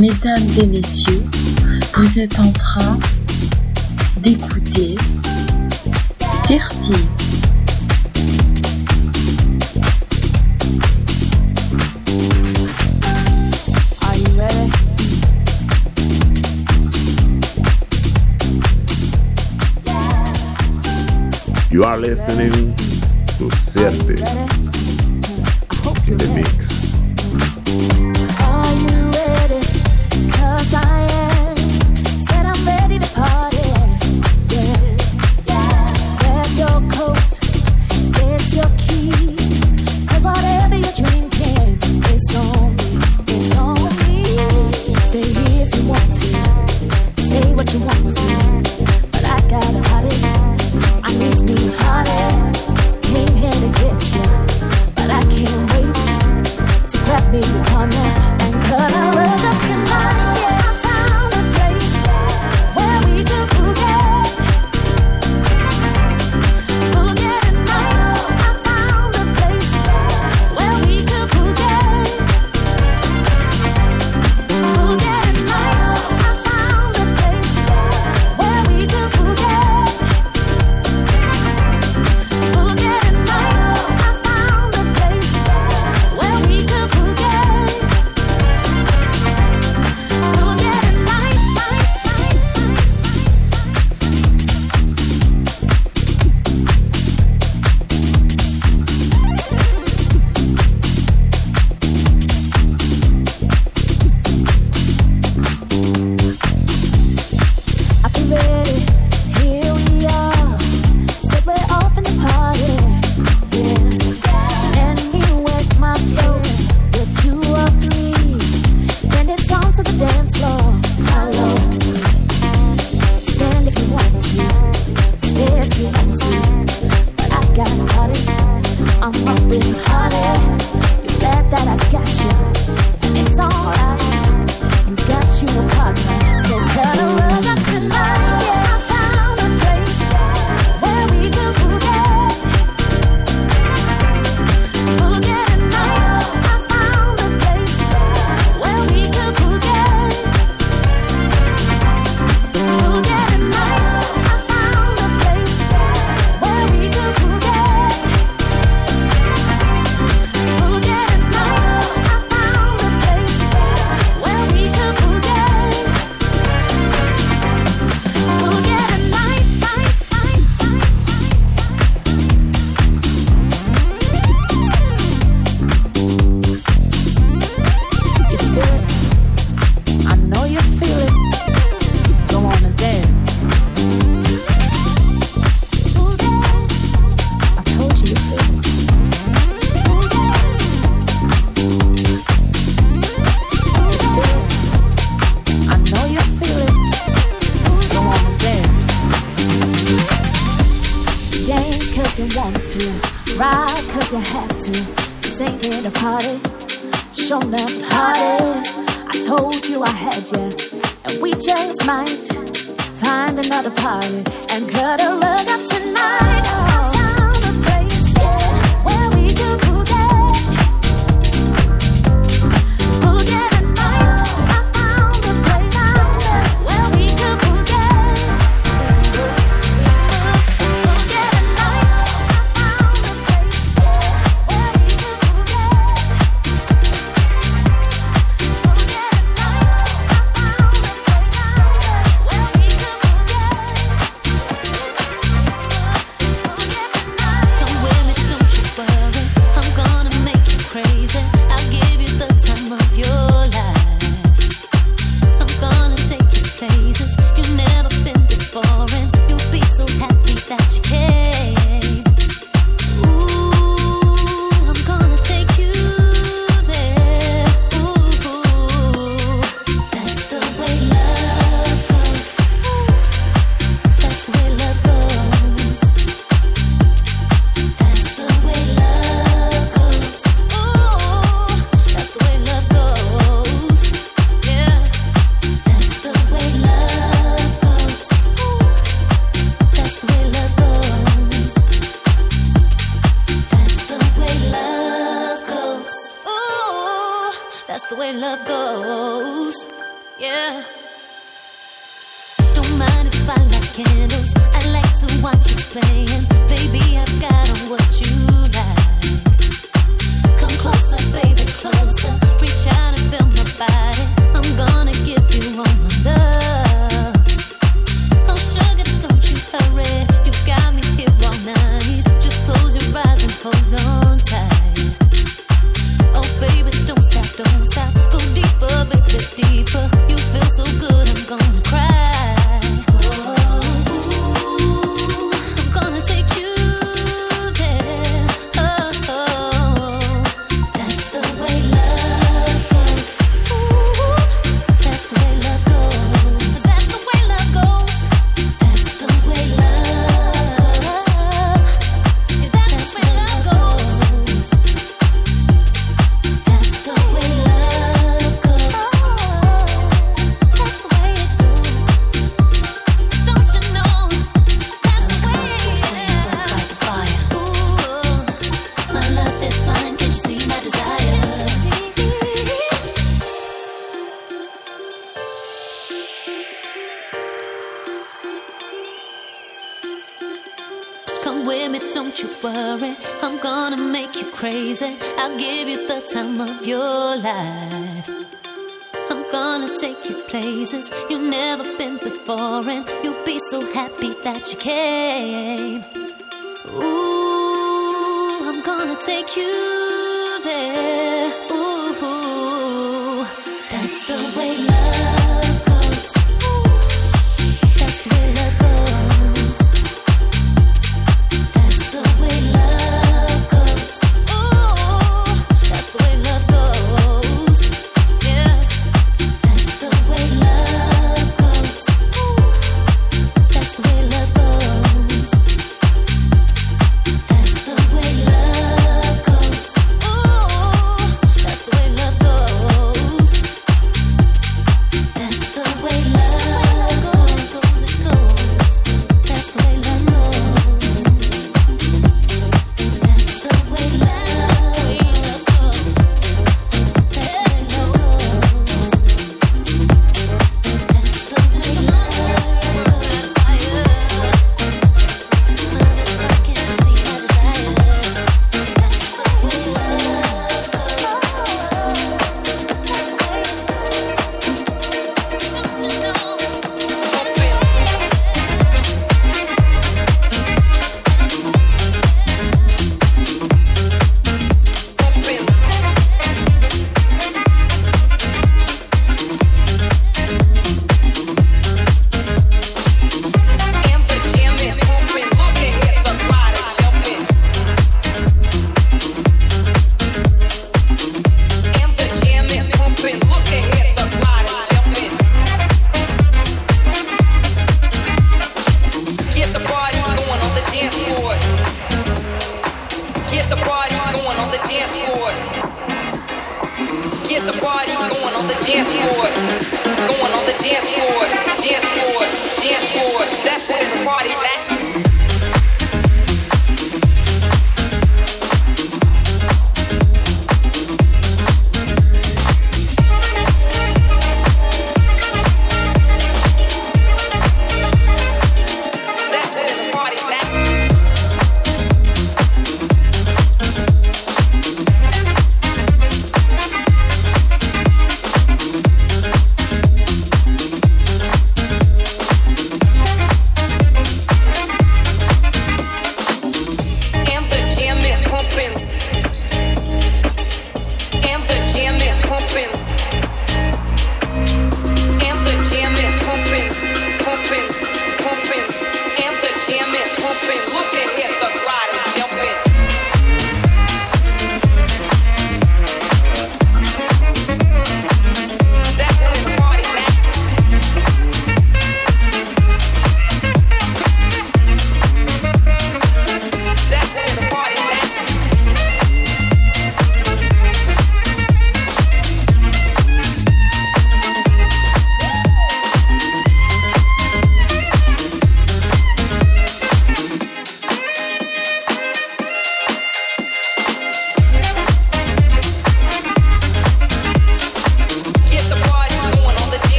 Mesdames et messieurs, vous êtes en train d'écouter Cirti. You are listening to Cirti mix. That you came. Ooh, I'm gonna take you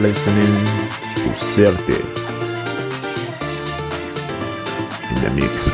listening to Certe in the mix.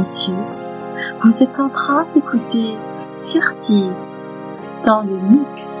Messieurs, vous êtes en train d'écouter Cirti dans le mix.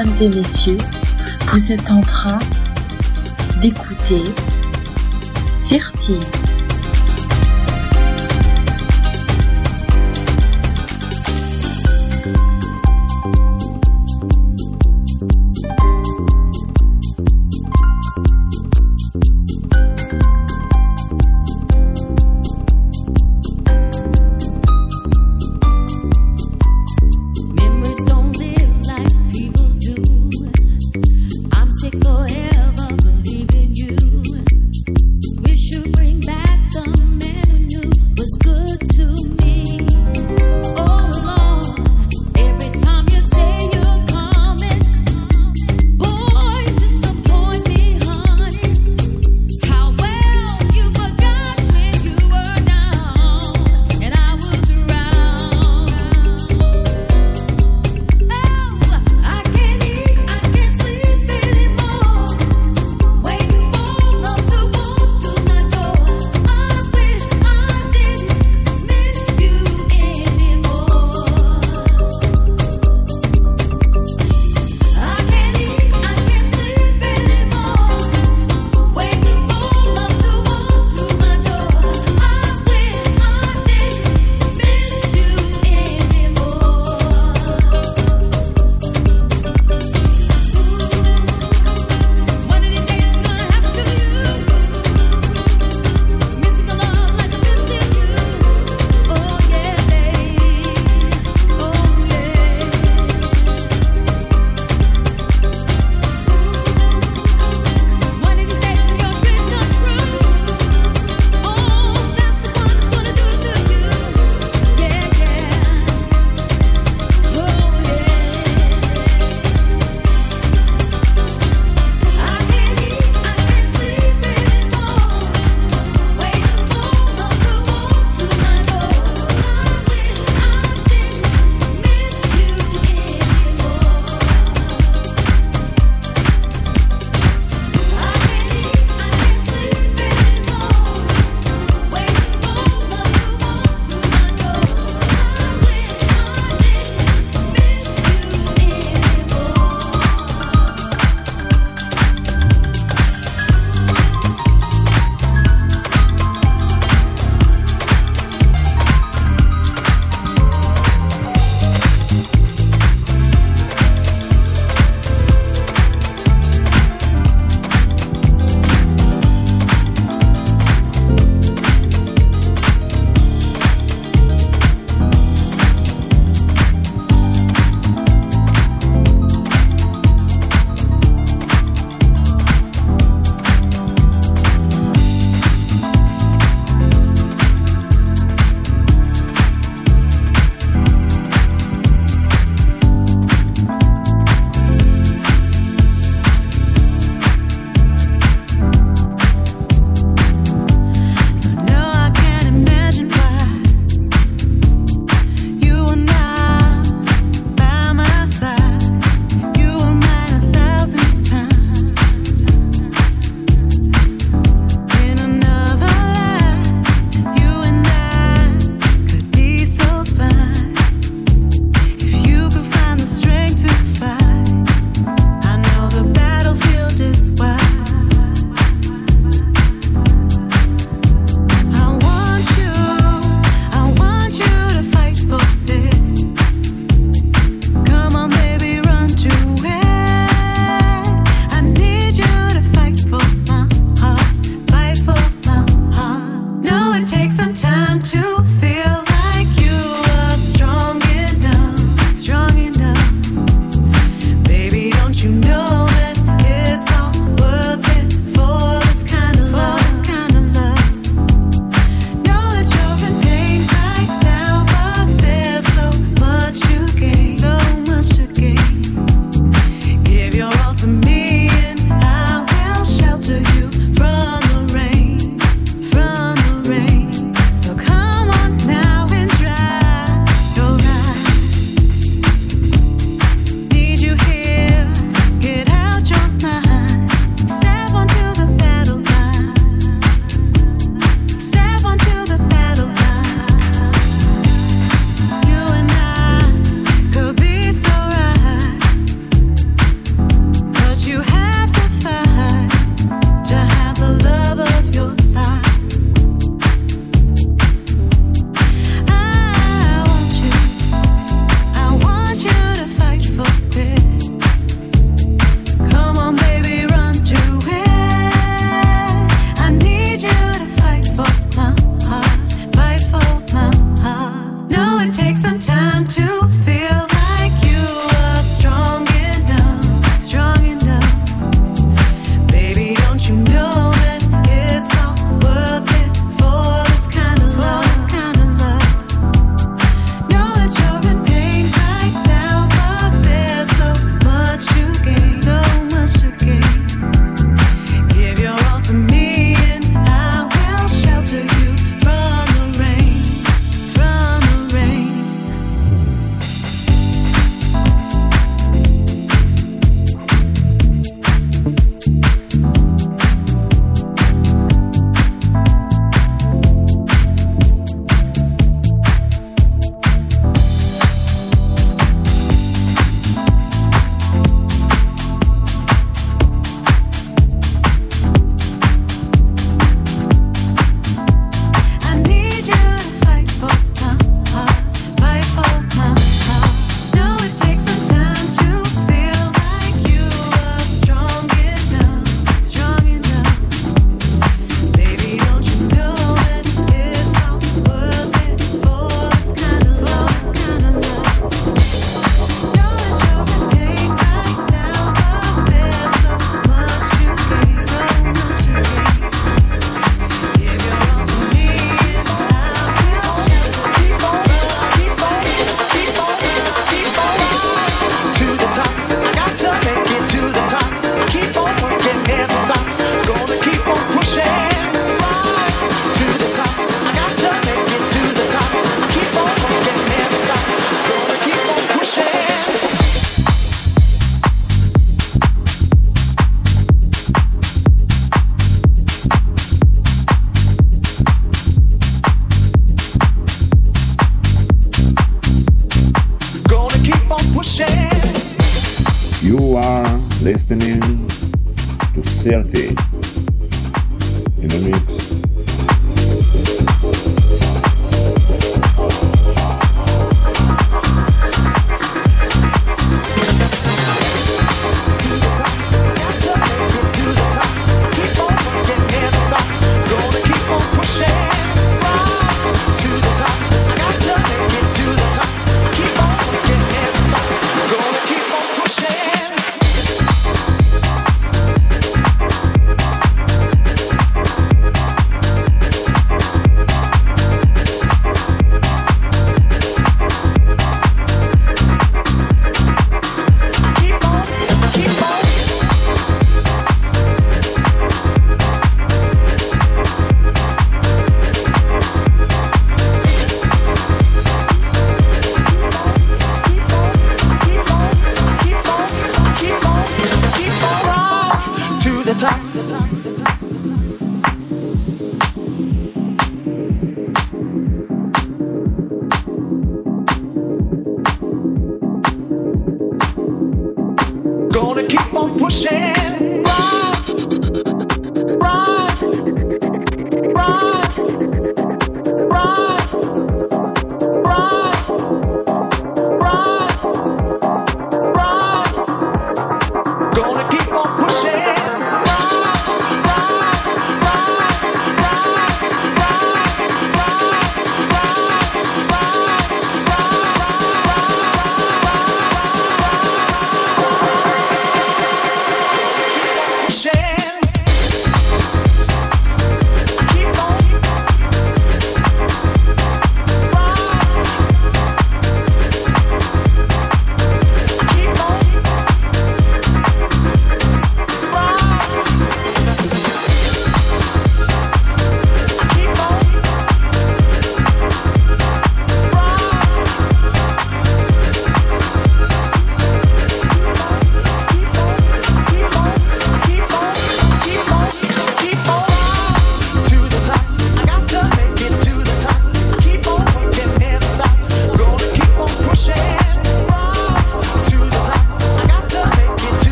Mesdames et messieurs, vous êtes en train d'écouter Sirti.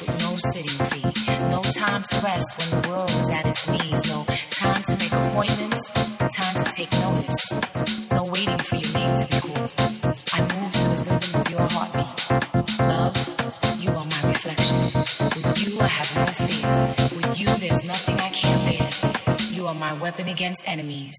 with no sitting fee. No time to rest when the world is at its knees. No time to make appointments, time to take notice. No waiting for your name to be called. I move to the rhythm of your heartbeat. Love, you are my reflection. With you, I have no fear. With you, there's nothing I can't bear. You are my weapon against enemies.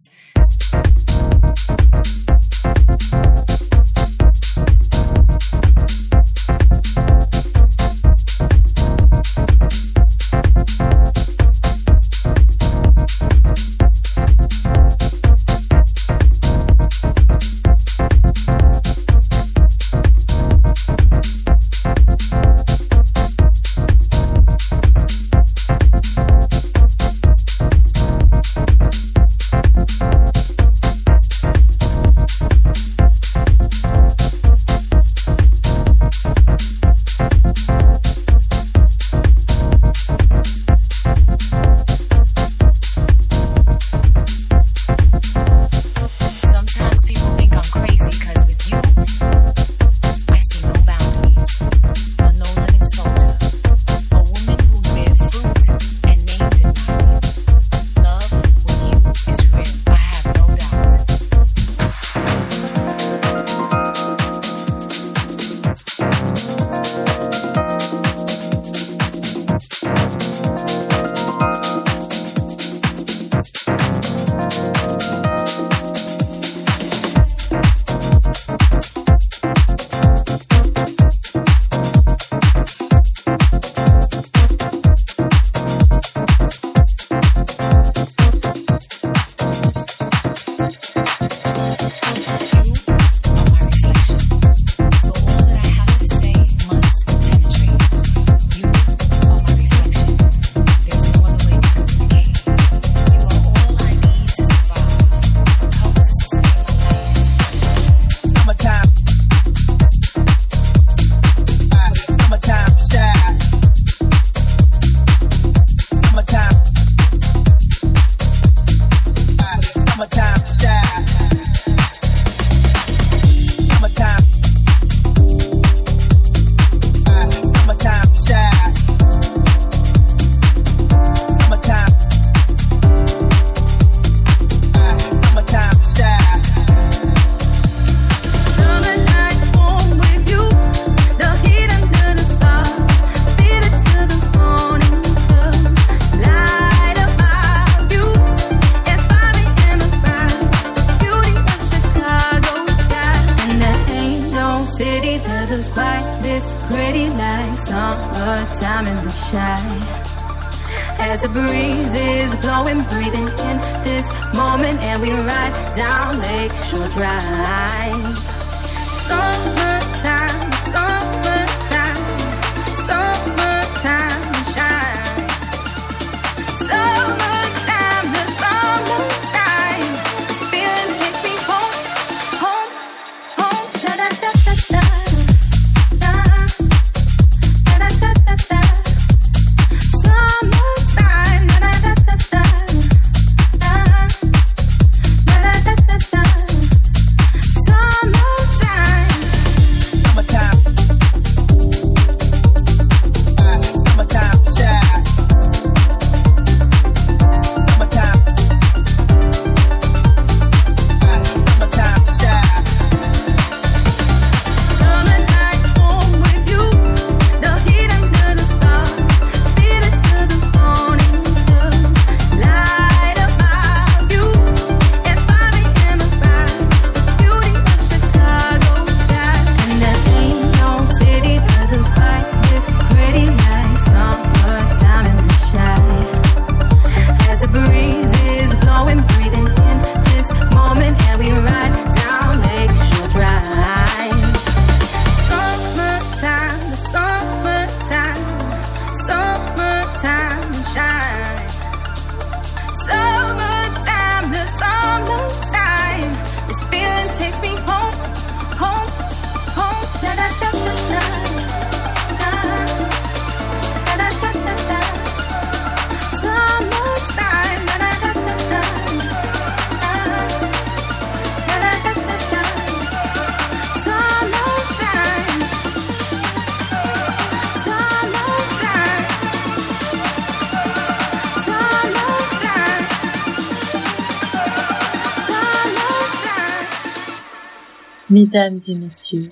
Mesdames et messieurs,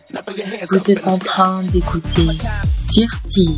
vous êtes en train d'écouter Sirti.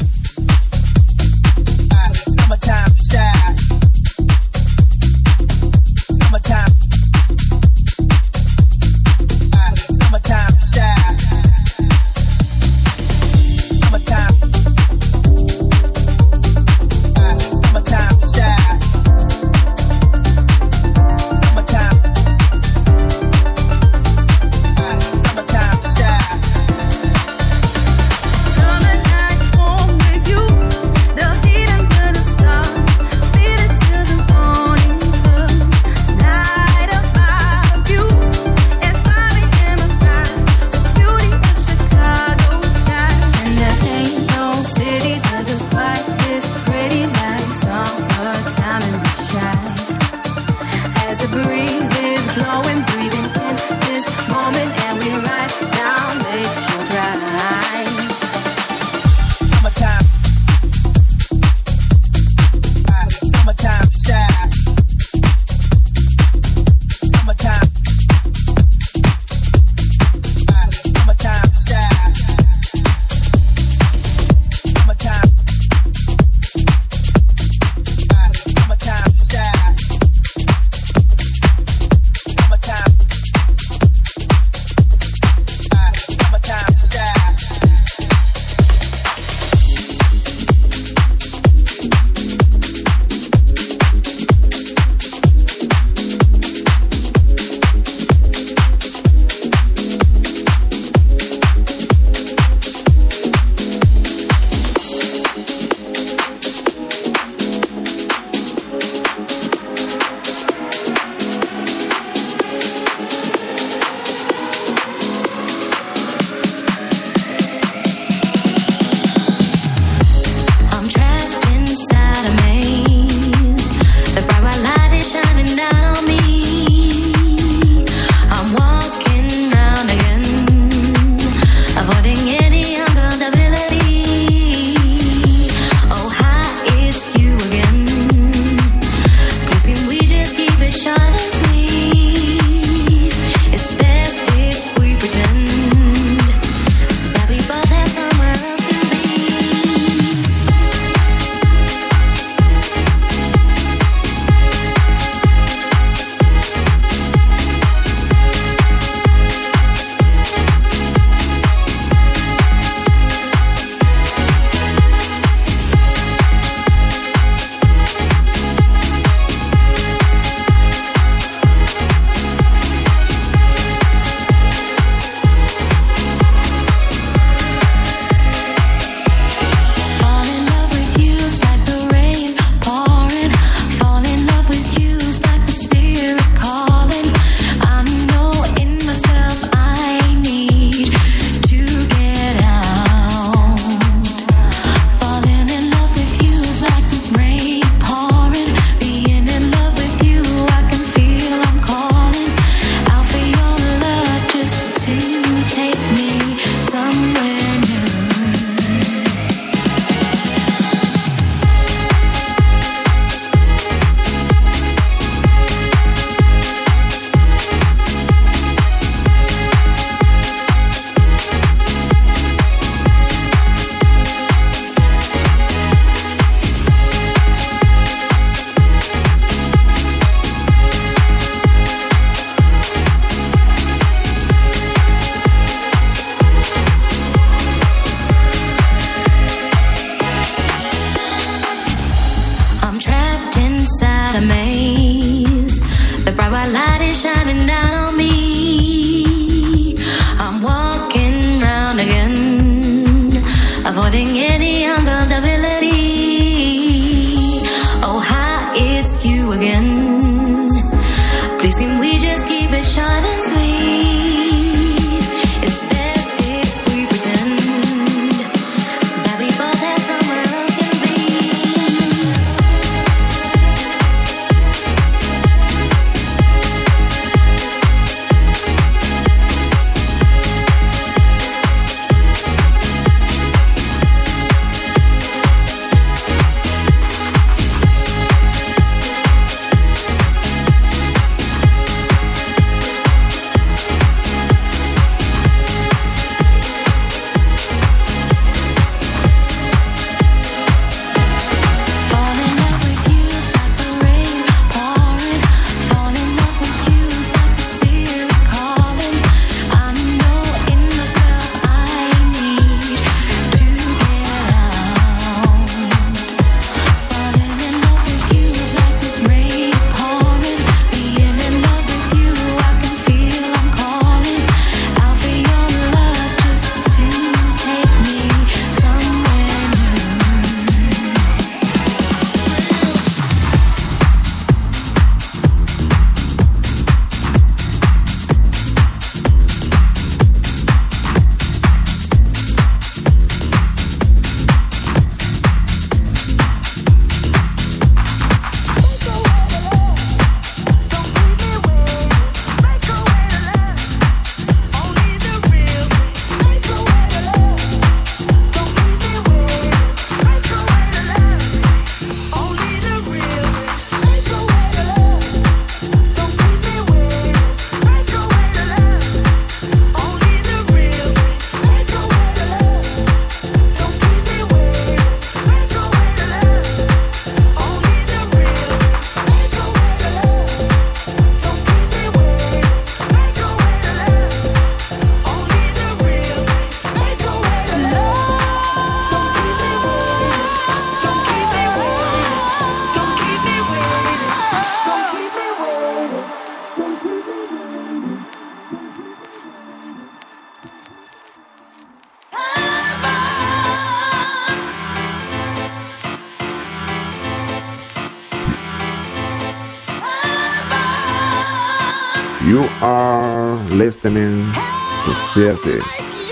Mississippi.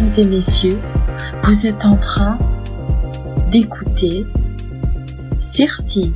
Mesdames et messieurs, vous êtes en train d'écouter Sirti